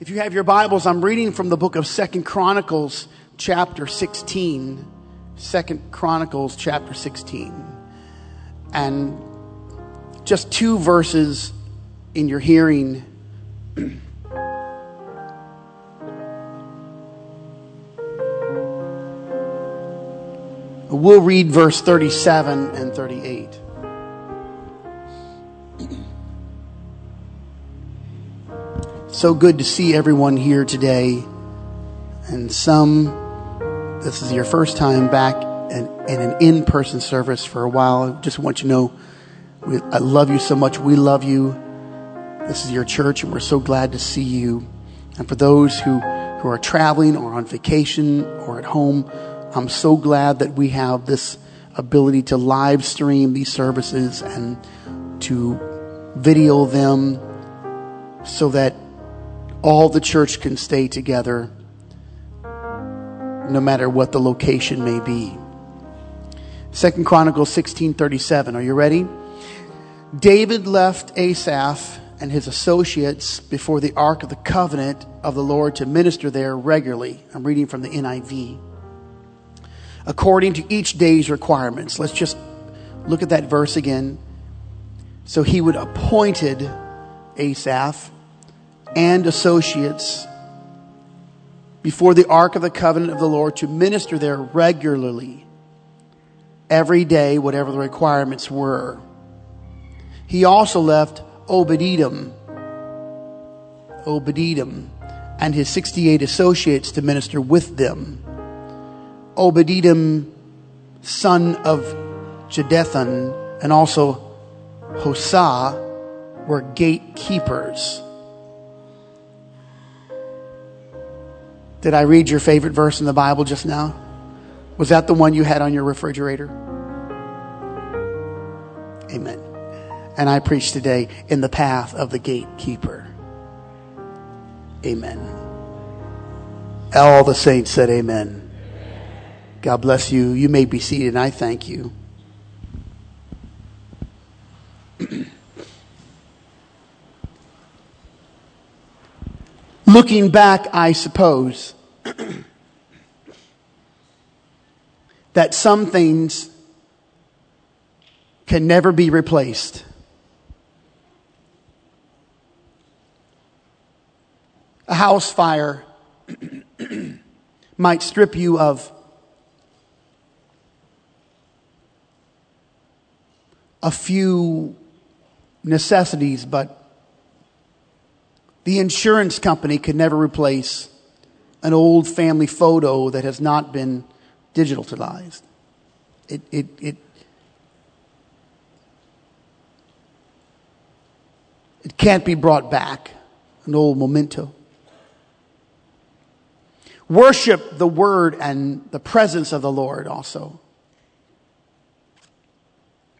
If you have your Bibles, I'm reading from the book of Second Chronicles, chapter 16. Second Chronicles, chapter 16. And just two verses in your hearing. We'll read verse 37 and 38. So good to see everyone here today. And some, this is your first time back in, in an in person service for a while. I just want you to know we, I love you so much. We love you. This is your church, and we're so glad to see you. And for those who, who are traveling or on vacation or at home, I'm so glad that we have this ability to live stream these services and to video them so that all the church can stay together no matter what the location may be. Second Chronicles 16:37. Are you ready? David left Asaph and his associates before the ark of the covenant of the Lord to minister there regularly. I'm reading from the NIV. According to each day's requirements. Let's just look at that verse again. So he would appointed Asaph and associates before the ark of the covenant of the Lord to minister there regularly, every day, whatever the requirements were. He also left Obed-Edom, Obed-Edom, and his 68 associates to minister with them. Obed-Edom, son of Jeduthun, and also Hosah were gatekeepers. Did I read your favorite verse in the Bible just now? Was that the one you had on your refrigerator? Amen. And I preach today in the path of the gatekeeper. Amen. All the saints said amen. God bless you. You may be seated, and I thank you. Looking back, I suppose that some things can never be replaced. A house fire might strip you of a few necessities, but the insurance company could never replace an old family photo that has not been digitalized. It, it, it, it can't be brought back, an old memento. Worship the word and the presence of the Lord also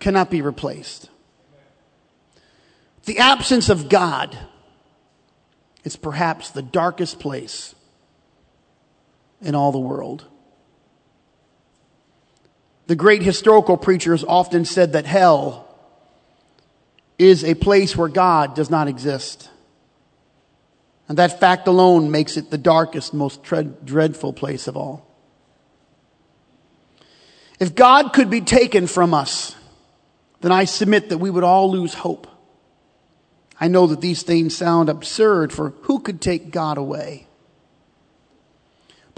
cannot be replaced. The absence of God is perhaps the darkest place in all the world. The great historical preachers often said that hell is a place where God does not exist. And that fact alone makes it the darkest, most dreadful place of all. If God could be taken from us, then I submit that we would all lose hope. I know that these things sound absurd, for who could take God away?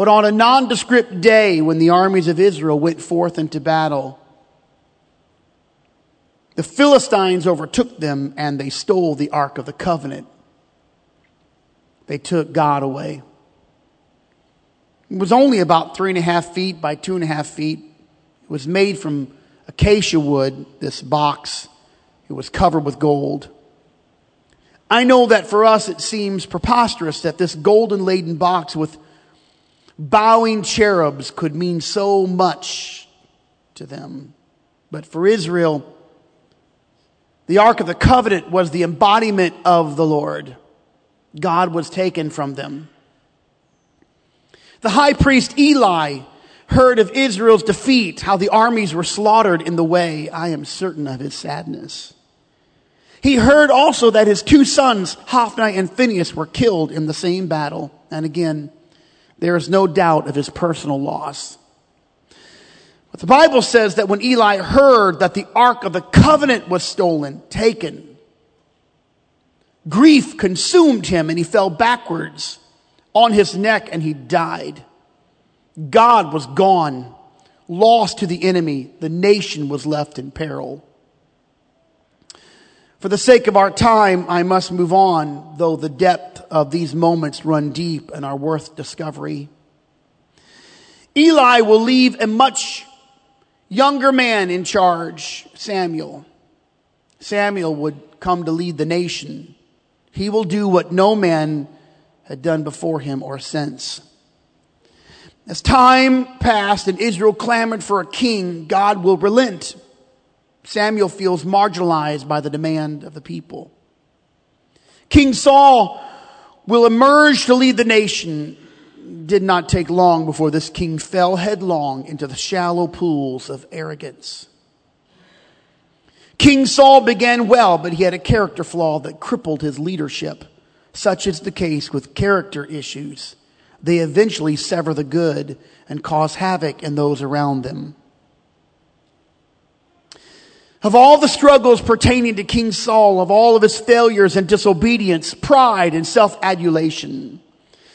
But on a nondescript day when the armies of Israel went forth into battle, the Philistines overtook them and they stole the Ark of the Covenant. They took God away. It was only about three and a half feet by two and a half feet. It was made from acacia wood, this box. It was covered with gold. I know that for us it seems preposterous that this golden laden box with bowing cherubs could mean so much to them. But for Israel, the Ark of the Covenant was the embodiment of the Lord. God was taken from them. The high priest Eli heard of Israel's defeat, how the armies were slaughtered in the way. I am certain of his sadness. He heard also that his two sons, Hophni and Phinehas, were killed in the same battle. And again, there is no doubt of his personal loss. But the Bible says that when Eli heard that the Ark of the Covenant was stolen, taken, grief consumed him and he fell backwards on his neck and he died. God was gone, lost to the enemy. The nation was left in peril. For the sake of our time, I must move on, though the depth of these moments run deep and are worth discovery. Eli will leave a much younger man in charge, Samuel. Samuel would come to lead the nation. He will do what no man had done before him or since. As time passed and Israel clamored for a king, God will relent. Samuel feels marginalized by the demand of the people. King Saul will emerge to lead the nation. Did not take long before this king fell headlong into the shallow pools of arrogance. King Saul began well, but he had a character flaw that crippled his leadership. Such is the case with character issues. They eventually sever the good and cause havoc in those around them. Of all the struggles pertaining to King Saul, of all of his failures and disobedience, pride and self-adulation,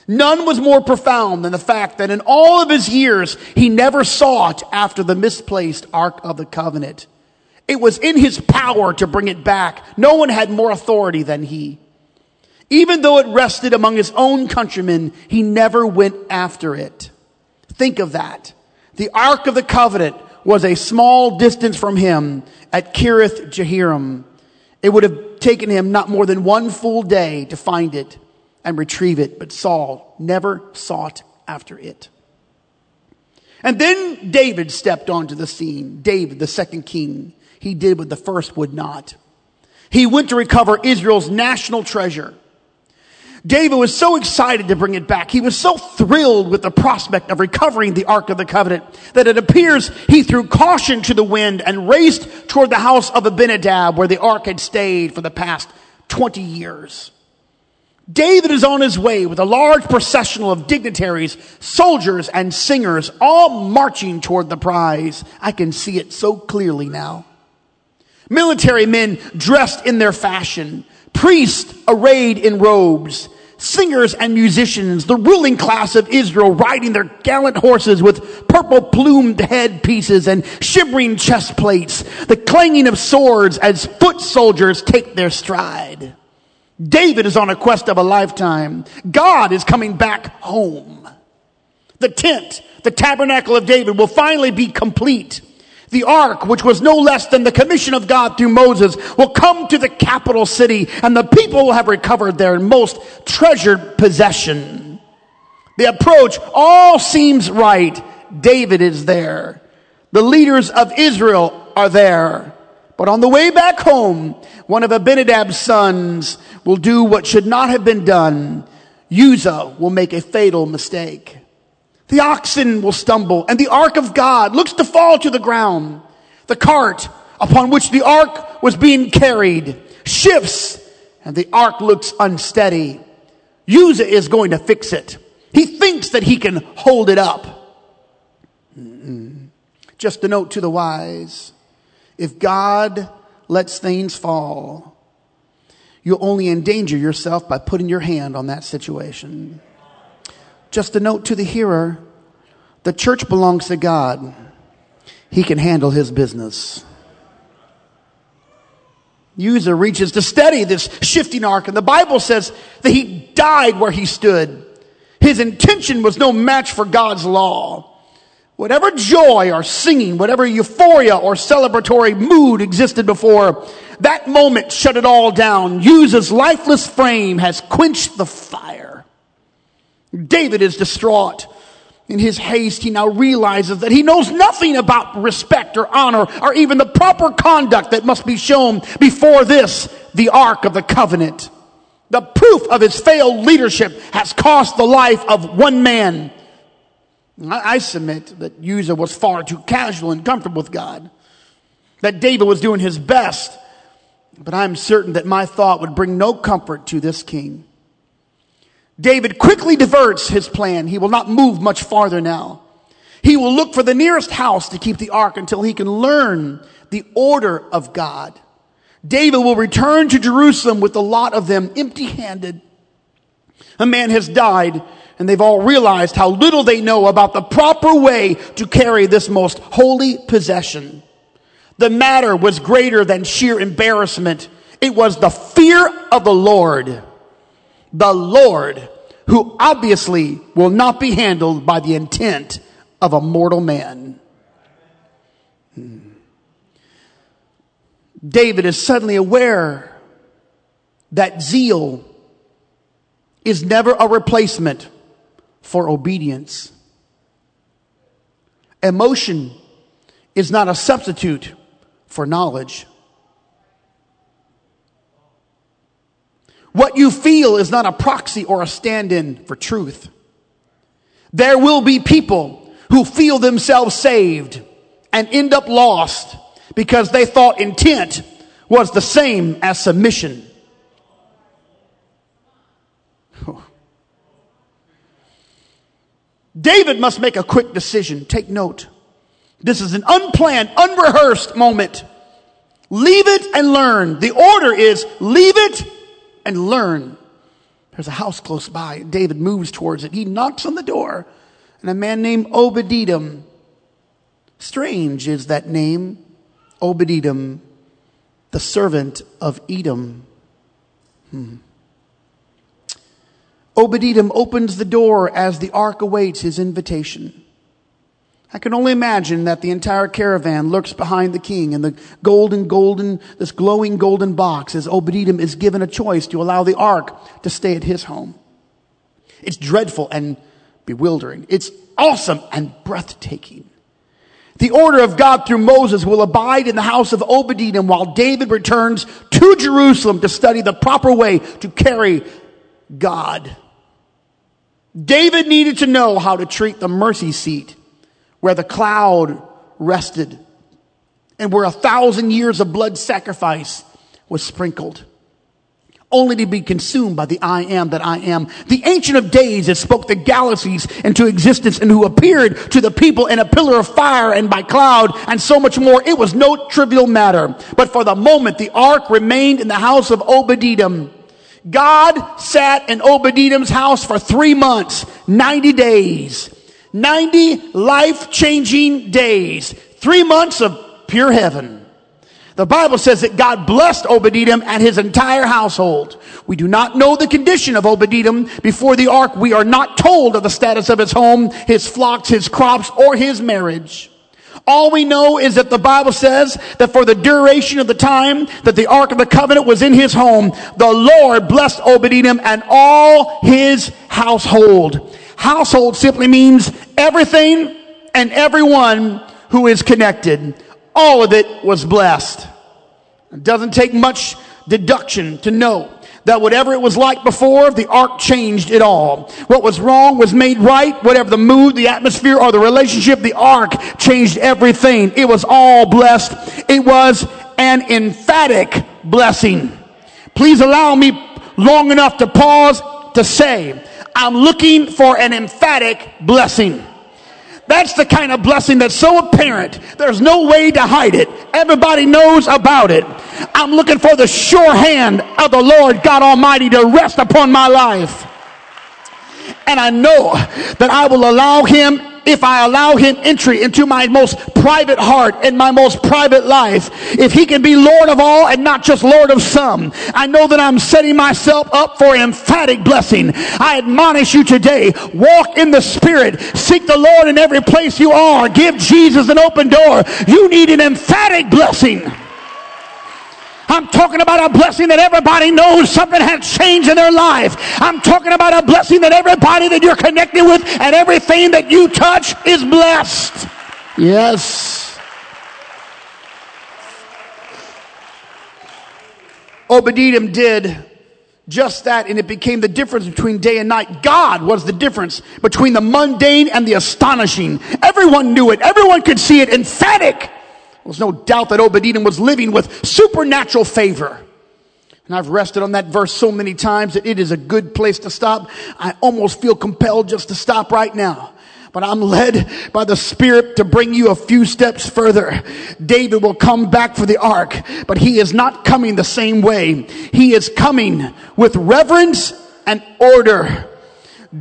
none was more profound than the fact that in all of his years, he never sought after the misplaced Ark of the Covenant. It was in his power to bring it back. No one had more authority than he. Even though it rested among his own countrymen, he never went after it. Think of that. The Ark of the Covenant was a small distance from him at Kiriath Jearim. It would have taken him not more than one full day to find it and retrieve it, but Saul never sought after it. And then David stepped onto the scene. David, the second king. He did what the first would not. He went to recover Israel's national treasure. David was so excited to bring it back. He was so thrilled with the prospect of recovering the Ark of the Covenant that it appears he threw caution to the wind and raced toward the house of Abinadab where the Ark had stayed for the past 20 years. David is on his way with a large processional of dignitaries, soldiers, and singers, all marching toward the prize. I can see it so clearly now. Military men dressed in their fashion, priests arrayed in robes, singers and musicians, the ruling class of Israel riding their gallant horses with purple plumed headpieces and shimmering chest plates, the clanging of swords as foot soldiers take their stride. David is on a quest of a lifetime. God is coming back home. The tent, the tabernacle of David will finally be complete. The ark, which was no less than the commission of God through Moses, will come to the capital city and the people will have recovered their most treasured possession. The approach all seems right. David is there. The leaders of Israel are there. But on the way back home, one of Abinadab's sons will do what should not have been done. Uzzah will make a fatal mistake. The oxen will stumble and the ark of God looks to fall to the ground. The cart upon which the ark was being carried shifts and the ark looks unsteady. Uzzah is going to fix it. He thinks that he can hold it up. Mm-mm. Just a note to the wise. If God lets things fall, you'll only endanger yourself by putting your hand on that situation. Just a note to the hearer the church belongs to God, He can handle His business. Uzzah reaches to steady this shifting ark, and the Bible says that he died where he stood. His intention was no match for God's law. Whatever joy or singing, whatever euphoria or celebratory mood existed before, that moment shut it all down. Uzzah's lifeless frame has quenched the fire. David is distraught. In his haste, he now realizes that he knows nothing about respect or honor or even the proper conduct that must be shown before this, the Ark of the Covenant. The proof of his failed leadership has cost the life of one man. I, submit that Uzzah was far too casual and comfortable with God. That David was doing his best but I'm certain that my thought would bring no comfort to this king. David quickly diverts his plan. He will not move much farther now. He will look for the nearest house to keep the ark until he can learn the order of God. David will return to Jerusalem with a lot of them empty handed. A man has died and they've all realized how little they know about the proper way to carry this most holy possession. The matter was greater than sheer embarrassment. It was the fear of the Lord. The Lord, who obviously will not be handled by the intent of a mortal man. Hmm. David is suddenly aware that zeal is never a replacement for obedience. Emotion is not a substitute for knowledge. What you feel is not a proxy or a stand in for truth. There will be people who feel themselves saved and end up lost because they thought intent was the same as submission. David must make a quick decision. Take note. This is an unplanned, unrehearsed moment. Leave it and learn. The order is leave it and learn. There's a house close by. David moves towards it. He knocks on the door, and a man named Obed-Edom. Strange is that name, Obed-Edom, the servant of Edom. Hmm. Opens the door as the ark awaits his invitation. I can only imagine that the entire caravan lurks behind the king and the golden, golden, this glowing golden box as Obed-Edom is given a choice to allow the ark to stay at his home. It's dreadful and bewildering. It's awesome and breathtaking. The order of God through Moses will abide in the house of Obed-Edom while David returns to Jerusalem to study the proper way to carry God. David needed to know how to treat the mercy seat where the cloud rested and where a thousand years of blood sacrifice was sprinkled only to be consumed by the I am that I am. The ancient of days that spoke the galaxies into existence and who appeared to the people in a pillar of fire and by cloud and so much more. It was no trivial matter. But for the moment, the ark remained in the house of Obed-Edom. God sat in Obed-Edom's house for three months, 90 days. 90 life changing days, three months of pure heaven. The Bible says that God blessed Obed-Edom and his entire household. We do not know the condition of Obed-Edom before the ark. We are not told of the status of his home, his flocks, his crops, or his marriage. All we know is that the Bible says that for the duration of the time that the Ark of the Covenant was in his home, the Lord blessed Obed-Edom and all his household. Household simply means everything and everyone who is connected. All of it was blessed. It doesn't take much deduction to know that whatever it was like before, the ark changed it all. What was wrong was made right. Whatever the mood, the atmosphere, or the relationship, the ark changed everything. It was all blessed. It was an emphatic blessing. Please allow me long enough to pause to say, I'm looking for an emphatic blessing. That's the kind of blessing that's so apparent, there's no way to hide it. Everybody knows about it. I'm looking for the sure hand of the Lord God Almighty to rest upon my life. And I know that I will allow Him if I allow him entry into my most private heart and my most private life, if he can be Lord of all and not just Lord of some, I know that I'm setting myself up for emphatic blessing. I admonish you today, walk in the Spirit, seek the Lord in every place you are, give Jesus an open door. You need an emphatic blessing. I'm talking about a blessing that everybody knows something has changed in their life. I'm talking about a blessing that everybody that you're connected with and everything that you touch is blessed. Yes. Obed-Edom did just that and it became the difference between day and night. God was the difference between the mundane and the astonishing. Everyone knew it. Everyone could see it. Emphatic. There's no doubt that Obed-Edom was living with supernatural favor. And I've rested on that verse so many times that it is a good place to stop. I almost feel compelled just to stop right now. But I'm led by the Spirit to bring you a few steps further. David will come back for the ark, but he is not coming the same way. He is coming with reverence and order.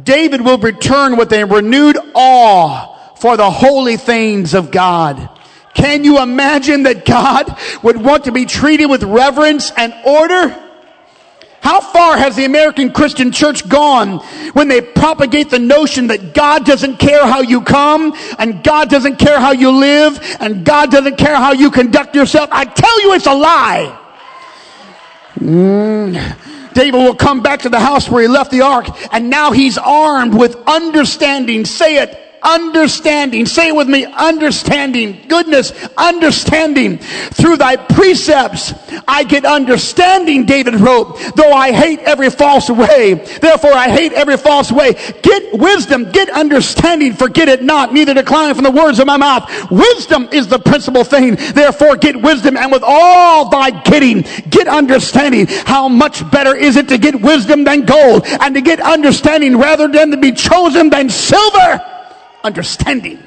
David will return with a renewed awe for the holy things of God. Can you imagine that God would want to be treated with reverence and order? How far has the American Christian church gone when they propagate the notion that God doesn't care how you come and God doesn't care how you live and God doesn't care how you conduct yourself? I tell you it's a lie. Mm. David will come back to the house where he left the ark and now he's armed with understanding. Say it understanding. Say it with me, understanding. Goodness, understanding. Through thy precepts I get understanding, David wrote, though I hate every false way. Therefore I hate every false way. Get wisdom, get understanding, forget it not, neither decline from the words of my mouth. Wisdom is the principal thing. Therefore get wisdom and with all thy getting, get understanding. How much better is it to get wisdom than gold and to get understanding rather than to be chosen than silver? Understanding.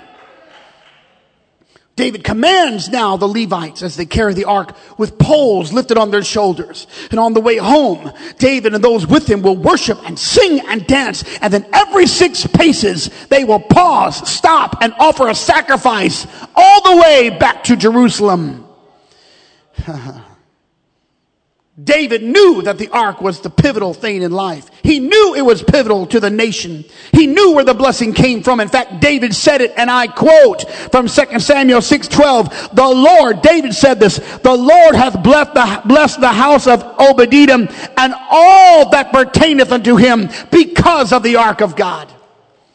David commands now the Levites as they carry the ark with poles lifted on their shoulders. And on the way home, David and those with him will worship and sing and dance. And then every six paces, they will pause, stop, and offer a sacrifice all the way back to Jerusalem. David knew that the ark was the pivotal thing in life. He knew it was pivotal to the nation. He knew where the blessing came from. In fact, David said it, and I quote from 2 Samuel 6:12, "The Lord, David said this, the Lord hath blessed the, blessed the house of Obed-Edom and all that pertaineth unto him because of the ark of God."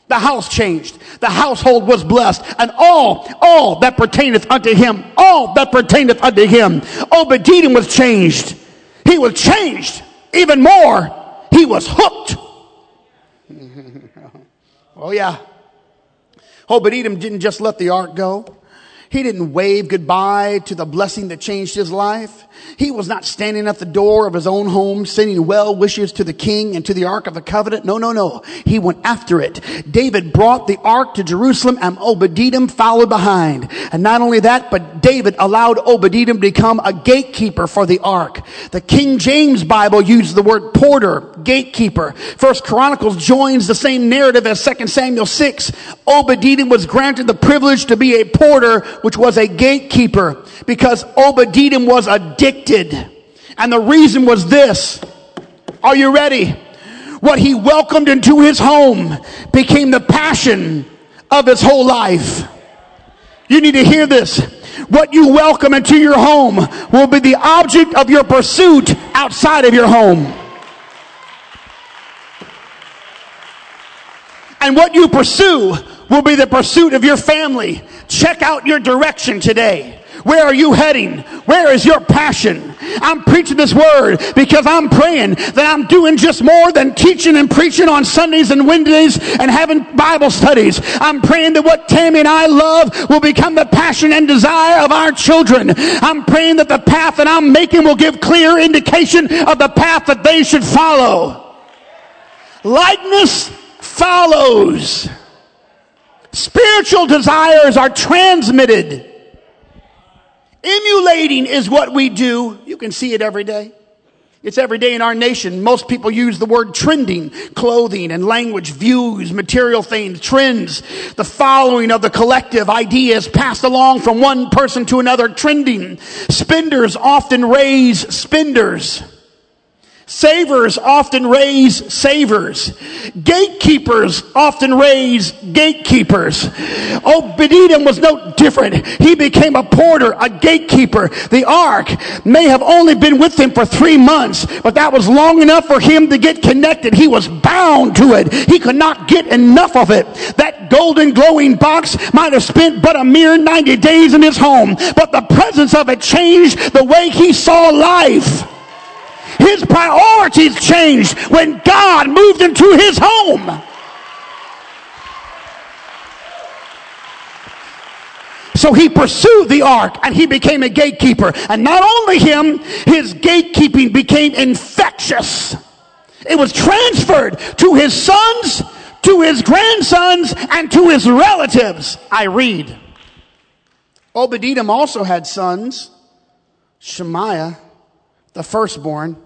The house changed. The household was blessed. And all, all that pertaineth unto him, all that pertaineth unto him. Obed-Edom was changed. He was changed even more. He was hooked. oh, yeah. Obed Edom didn't just let the ark go. He didn't wave goodbye to the blessing that changed his life. He was not standing at the door of his own home sending well wishes to the king and to the ark of the covenant. No, no, no. He went after it. David brought the ark to Jerusalem and Obed-Edom followed behind. And not only that, but David allowed Obed-Edom to become a gatekeeper for the ark. The King James Bible used the word porter, gatekeeper. First Chronicles joins the same narrative as 2 Samuel 6. Obed-Edom was granted the privilege to be a porter, which was a gatekeeper because Obed-Edom was addicted. And the reason was this. Are you ready? What he welcomed into his home became the passion of his whole life. You need to hear this. What you welcome into your home will be the object of your pursuit outside of your home. And what you pursue will be the pursuit of your family. Check out your direction today. Where are you heading? Where is your passion? I'm preaching this word because I'm praying that I'm doing just more than teaching and preaching on Sundays and Wednesdays and having Bible studies. I'm praying that what Tammy and I love will become the passion and desire of our children. I'm praying that the path that I'm making will give clear indication of the path that they should follow. Likeness follows. Spiritual desires are transmitted. Emulating is what we do. You can see it every day. It's every day in our nation. Most people use the word trending, clothing and language, views, material things, trends, the following of the collective ideas passed along from one person to another, trending. Spenders often raise spenders. Savers often raise savers. Gatekeepers often raise gatekeepers. Obed-Edom was no different. He became a porter, a gatekeeper. The ark may have only been with him for three months, but that was long enough for him to get connected. He was bound to it. He could not get enough of it. That golden glowing box might have spent but a mere 90 days in his home, but the presence of it changed the way he saw life. His priorities changed when God moved into his home. so he pursued the ark and he became a gatekeeper. And not only him, his gatekeeping became infectious. It was transferred to his sons, to his grandsons, and to his relatives. I read. Obadiah also had sons Shemaiah, the firstborn,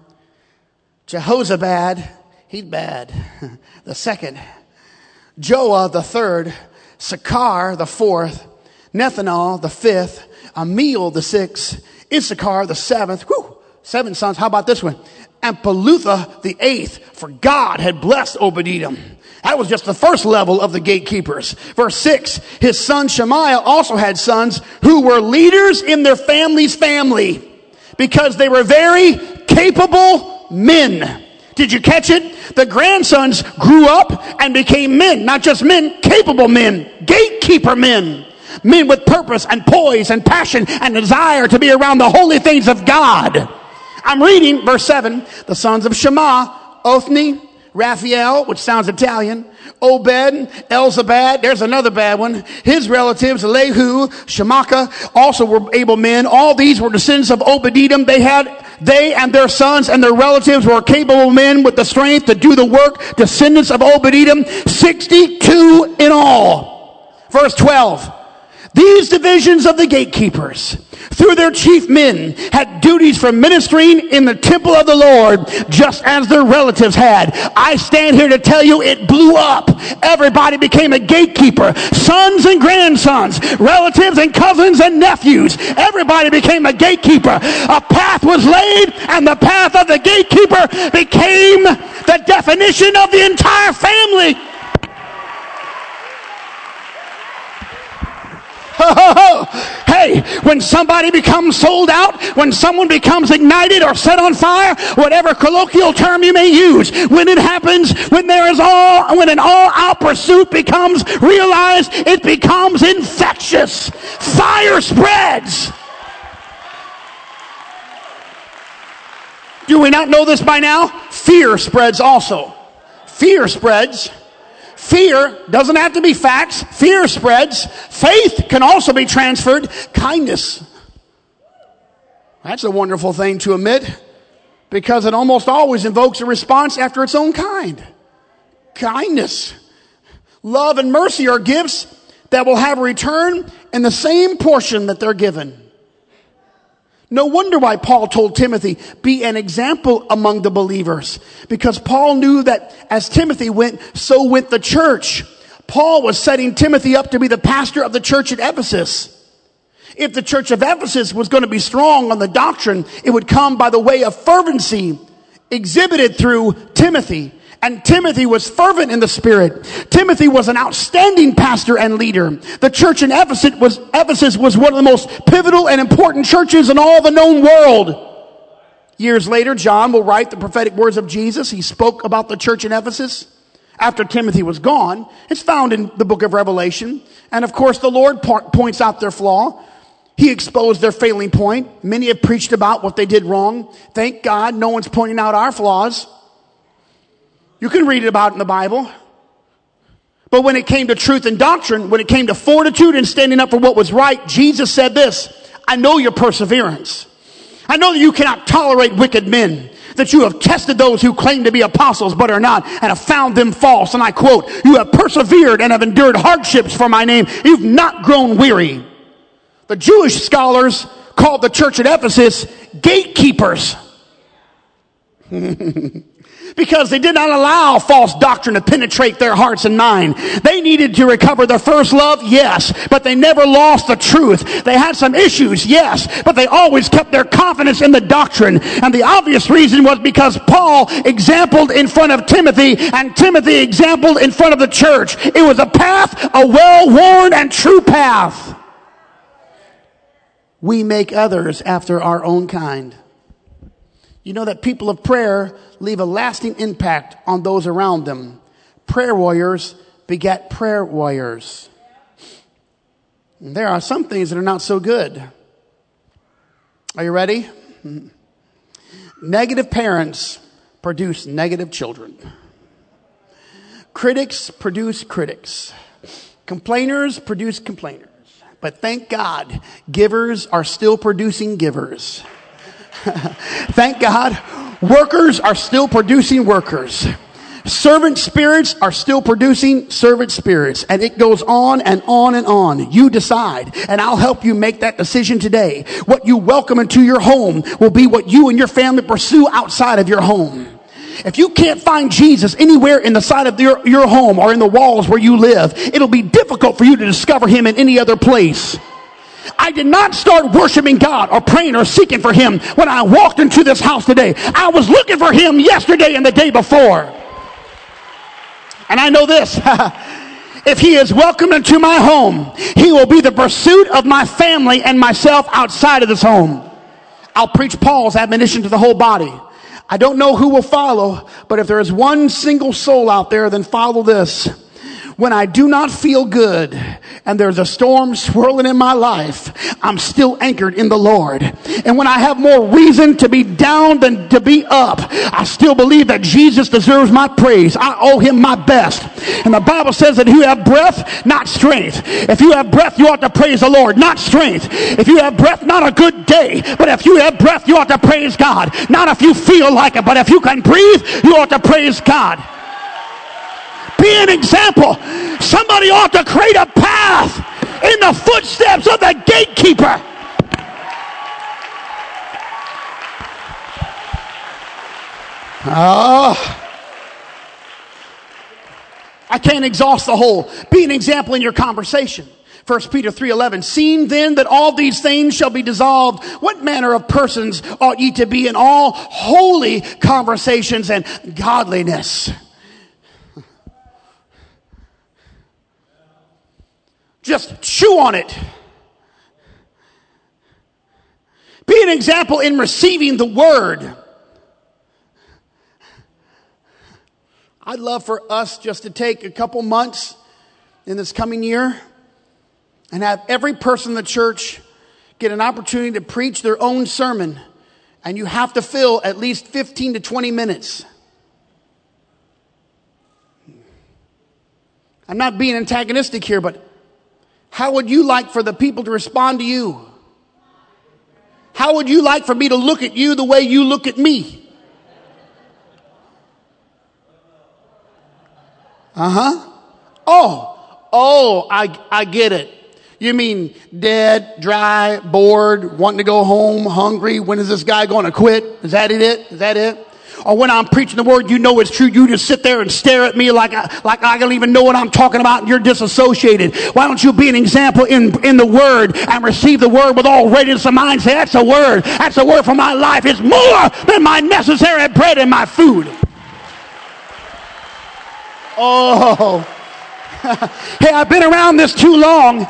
Jehozabad, he's bad, the second, Joah, the third, Sakar, the fourth, Nethanel, the fifth, Ammiel, the sixth, Issachar, the seventh, whew, seven sons. How about this one? And Pelutha, the eighth, for God had blessed Obadiah. That was just the first level of the gatekeepers. Verse 6, his son Shemaiah also had sons who were leaders in their family's family because they were very capable men. Did you catch it? The grandsons grew up and became men, not just men, capable men, gatekeeper men. Men with purpose and poise and passion and desire to be around the holy things of God. I'm reading verse 7. The sons of Shema, Othni, Raphael, which sounds Italian, Obed, Elzabad, there's another bad one. His relatives, Lehu, Shemaka, also were able men. All these were descendants of Obadiah. They had, they and their sons and their relatives were capable men with the strength to do the work. Descendants of Obadiah, 62 in all. Verse 12. These divisions of the gatekeepers, through their chief men, had duties for ministering in the temple of the Lord, just as their relatives had. I stand here to tell you it blew up. Everybody became a gatekeeper. Sons and grandsons, relatives and cousins and nephews. Everybody became a gatekeeper. A path was laid, and the path of the gatekeeper became the definition of the entire family. hey, when somebody becomes sold out, when someone becomes ignited or set on fire, whatever colloquial term you may use, when it happens, when there is all, when an all-out pursuit becomes realized, it becomes infectious. Fire spreads. Do we not know this by now? Fear spreads also. Fear spreads. Fear doesn't have to be facts. Fear spreads. Faith can also be transferred. Kindness. That's a wonderful thing to admit because it almost always invokes a response after its own kind. Kindness. Love and mercy are gifts that will have a return in the same portion that they're given. No wonder why Paul told Timothy, be an example among the believers. Because Paul knew that as Timothy went, so went the church. Paul was setting Timothy up to be the pastor of the church at Ephesus. If the church of Ephesus was going to be strong on the doctrine, it would come by the way of fervency exhibited through Timothy. And Timothy was fervent in the spirit. Timothy was an outstanding pastor and leader. The church in Ephesus was, Ephesus was one of the most pivotal and important churches in all the known world. Years later, John will write the prophetic words of Jesus. He spoke about the church in Ephesus after Timothy was gone. It's found in the book of Revelation. And of course, the Lord points out their flaw. He exposed their failing point. Many have preached about what they did wrong. Thank God no one's pointing out our flaws. You can read about it about in the Bible. But when it came to truth and doctrine, when it came to fortitude and standing up for what was right, Jesus said this, I know your perseverance. I know that you cannot tolerate wicked men, that you have tested those who claim to be apostles but are not and have found them false. And I quote, you have persevered and have endured hardships for my name. You've not grown weary. The Jewish scholars called the church at Ephesus gatekeepers. because they did not allow false doctrine to penetrate their hearts and mind. They needed to recover their first love, yes, but they never lost the truth. They had some issues, yes, but they always kept their confidence in the doctrine. And the obvious reason was because Paul exampled in front of Timothy and Timothy exampled in front of the church. It was a path, a well-worn and true path. We make others after our own kind. You know that people of prayer leave a lasting impact on those around them. Prayer warriors beget prayer warriors. There are some things that are not so good. Are you ready? Negative parents produce negative children. Critics produce critics. Complainers produce complainers. But thank God, givers are still producing givers. thank God, workers are still producing workers. Servant spirits are still producing servant spirits. And it goes on and on and on. You decide. And I'll help you make that decision today. What you welcome into your home will be what you and your family pursue outside of your home. If you can't find Jesus anywhere in the side of your, your home or in the walls where you live, it'll be difficult for you to discover Him in any other place. I did not start worshiping God or praying or seeking for Him when I walked into this house today. I was looking for Him yesterday and the day before. And I know this. if he is welcomed into my home, he will be the pursuit of my family and myself outside of this home. I'll preach Paul's admonition to the whole body. I don't know who will follow, but if there is one single soul out there, then follow this when I do not feel good and there's a storm swirling in my life, I'm still anchored in the Lord. And when I have more reason to be down than to be up, I still believe that Jesus deserves my praise. I owe him my best. And the Bible says that you have breath, not strength. If you have breath, you ought to praise the Lord, not strength. If you have breath, not a good day, but if you have breath, you ought to praise God. Not if you feel like it, but if you can breathe, you ought to praise God. Be an example. Somebody ought to create a path in the footsteps of the gatekeeper. Oh. I can't exhaust the whole. Be an example in your conversation. 1 Peter 3:11 Seeing then that all these things shall be dissolved what manner of persons ought ye to be in all holy conversations and godliness Just chew on it. Be an example in receiving the word. I'd love for us just to take a couple months in this coming year and have every person in the church get an opportunity to preach their own sermon. And you have to fill at least 15 to 20 minutes. I'm not being antagonistic here, but how would you like for the people to respond to you? How would you like for me to look at you the way you look at me? Uh huh. Oh, oh, I, I get it. You mean dead, dry, bored, wanting to go home, hungry? When is this guy going to quit? Is that it? Is that it? Or when I'm preaching the word, you know it's true. You just sit there and stare at me like I, like I don't even know what I'm talking about and you're disassociated. Why don't you be an example in, in the word and receive the word with all readiness of mind? Say, that's a word. That's a word for my life. It's more than my necessary bread and my food. Oh. hey, I've been around this too long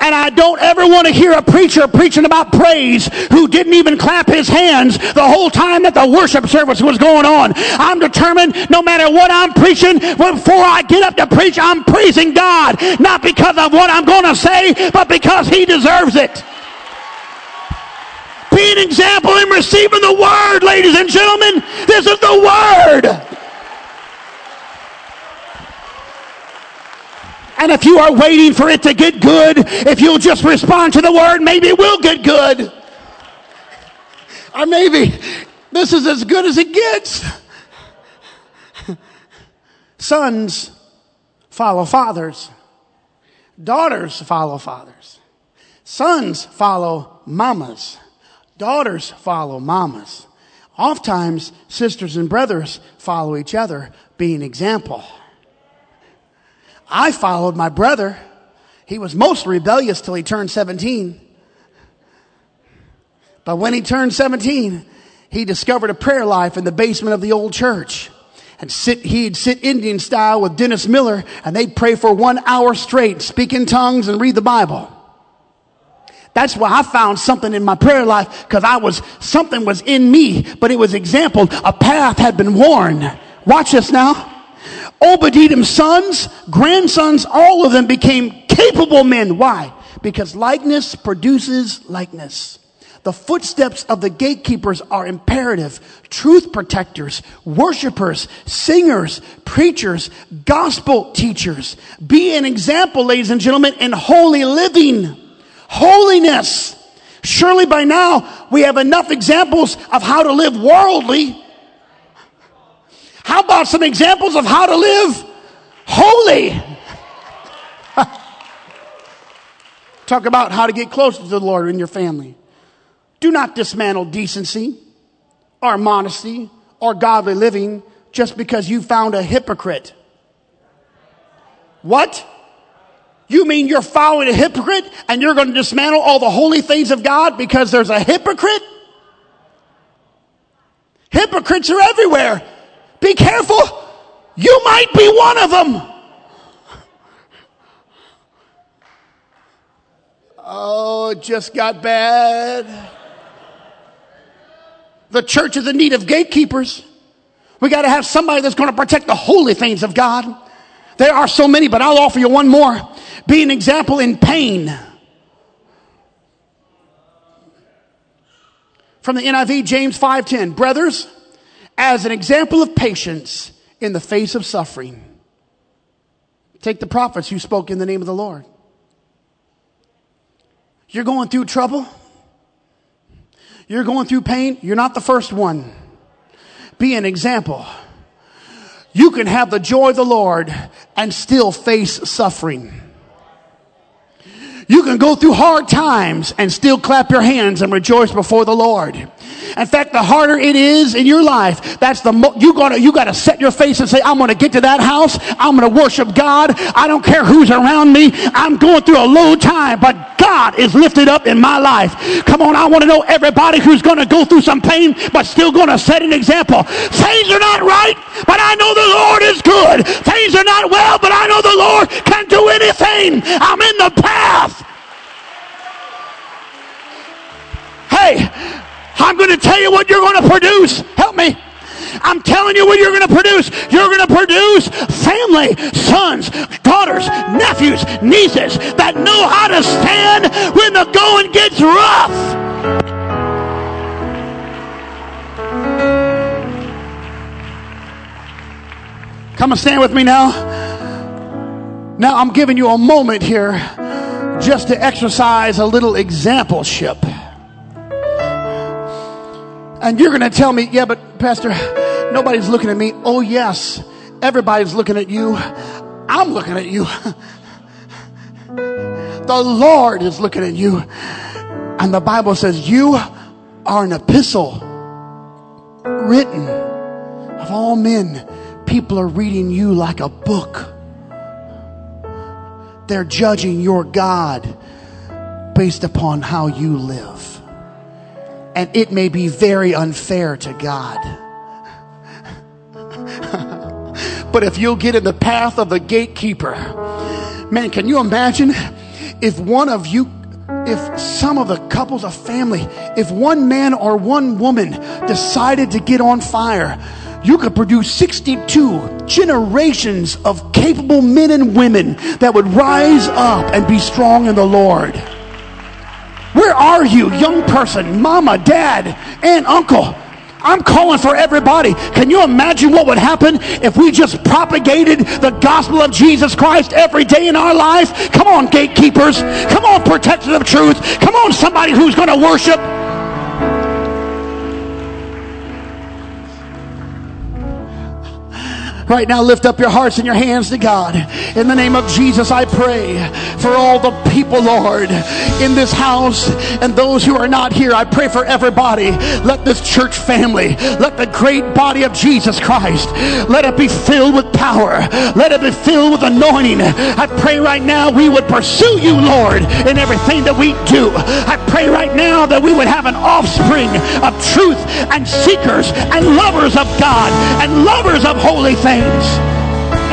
and I don't ever want to hear a preacher preaching about praise who didn't even clap his hands the whole time that the worship service was going on. I'm determined no matter what I'm preaching, before I get up to preach, I'm praising God. Not because of what I'm going to say, but because He deserves it. Be an example in receiving the word, ladies and gentlemen. This is the word. And if you are waiting for it to get good, if you'll just respond to the word, maybe it will get good. Or maybe this is as good as it gets. Sons follow fathers. Daughters follow fathers. Sons follow mamas. Daughters follow mamas. Oftentimes, sisters and brothers follow each other, being example. I followed my brother. He was most rebellious till he turned 17. But when he turned 17, he discovered a prayer life in the basement of the old church. And sit, he'd sit Indian style with Dennis Miller and they'd pray for one hour straight, speak in tongues and read the Bible. That's why I found something in my prayer life because I was, something was in me, but it was example. A path had been worn. Watch this now. Obed-Edom's sons, grandsons, all of them became capable men. Why? Because likeness produces likeness. The footsteps of the gatekeepers are imperative. Truth protectors, worshipers, singers, preachers, gospel teachers. Be an example, ladies and gentlemen, in holy living. Holiness. Surely by now we have enough examples of how to live worldly. How about some examples of how to live holy? Talk about how to get closer to the Lord in your family. Do not dismantle decency or modesty or godly living just because you found a hypocrite. What? You mean you're following a hypocrite and you're going to dismantle all the holy things of God because there's a hypocrite? Hypocrites are everywhere. Be careful. You might be one of them. Oh, it just got bad. The church is in need of gatekeepers. We got to have somebody that's going to protect the holy things of God. There are so many, but I'll offer you one more. Be an example in pain. From the NIV, James 5:10. Brothers, as an example of patience in the face of suffering. Take the prophets who spoke in the name of the Lord. You're going through trouble. You're going through pain. You're not the first one. Be an example. You can have the joy of the Lord and still face suffering. You can go through hard times and still clap your hands and rejoice before the Lord. In fact, the harder it is in your life, that's the mo- you gotta you gotta set your face and say, "I'm gonna get to that house. I'm gonna worship God. I don't care who's around me. I'm going through a low time, but God is lifted up in my life." Come on, I want to know everybody who's gonna go through some pain, but still gonna set an example. Things are not right, but I know the Lord is good. Things are not well, but I know the Lord can do anything. I'm in the path. Hey, I'm going to tell you what you're going to produce. Help me. I'm telling you what you're going to produce. You're going to produce family, sons, daughters, nephews, nieces that know how to stand when the going gets rough. Come and stand with me now. Now I'm giving you a moment here just to exercise a little exampleship. And you're going to tell me, yeah, but Pastor, nobody's looking at me. Oh, yes, everybody's looking at you. I'm looking at you. the Lord is looking at you. And the Bible says, You are an epistle written of all men. People are reading you like a book. They're judging your God based upon how you live. And it may be very unfair to God. but if you'll get in the path of the gatekeeper, man, can you imagine if one of you if some of the couples of family, if one man or one woman decided to get on fire, you could produce 62 generations of capable men and women that would rise up and be strong in the Lord. Where are you, young person, mama, dad, and uncle? I'm calling for everybody. Can you imagine what would happen if we just propagated the gospel of Jesus Christ every day in our life? Come on, gatekeepers. Come on, protectors of truth. Come on, somebody who's going to worship. Right now, lift up your hearts and your hands to God. In the name of Jesus, I pray for all the people, Lord, in this house and those who are not here. I pray for everybody. Let this church family, let the great body of Jesus Christ, let it be filled with power. Let it be filled with anointing. I pray right now we would pursue you, Lord, in everything that we do. I pray right now that we would have an offspring of truth and seekers and lovers of God and lovers of holy things.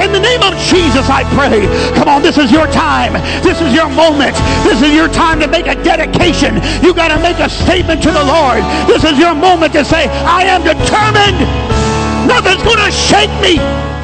In the name of Jesus, I pray. Come on, this is your time. This is your moment. This is your time to make a dedication. You got to make a statement to the Lord. This is your moment to say, I am determined. Nothing's going to shake me.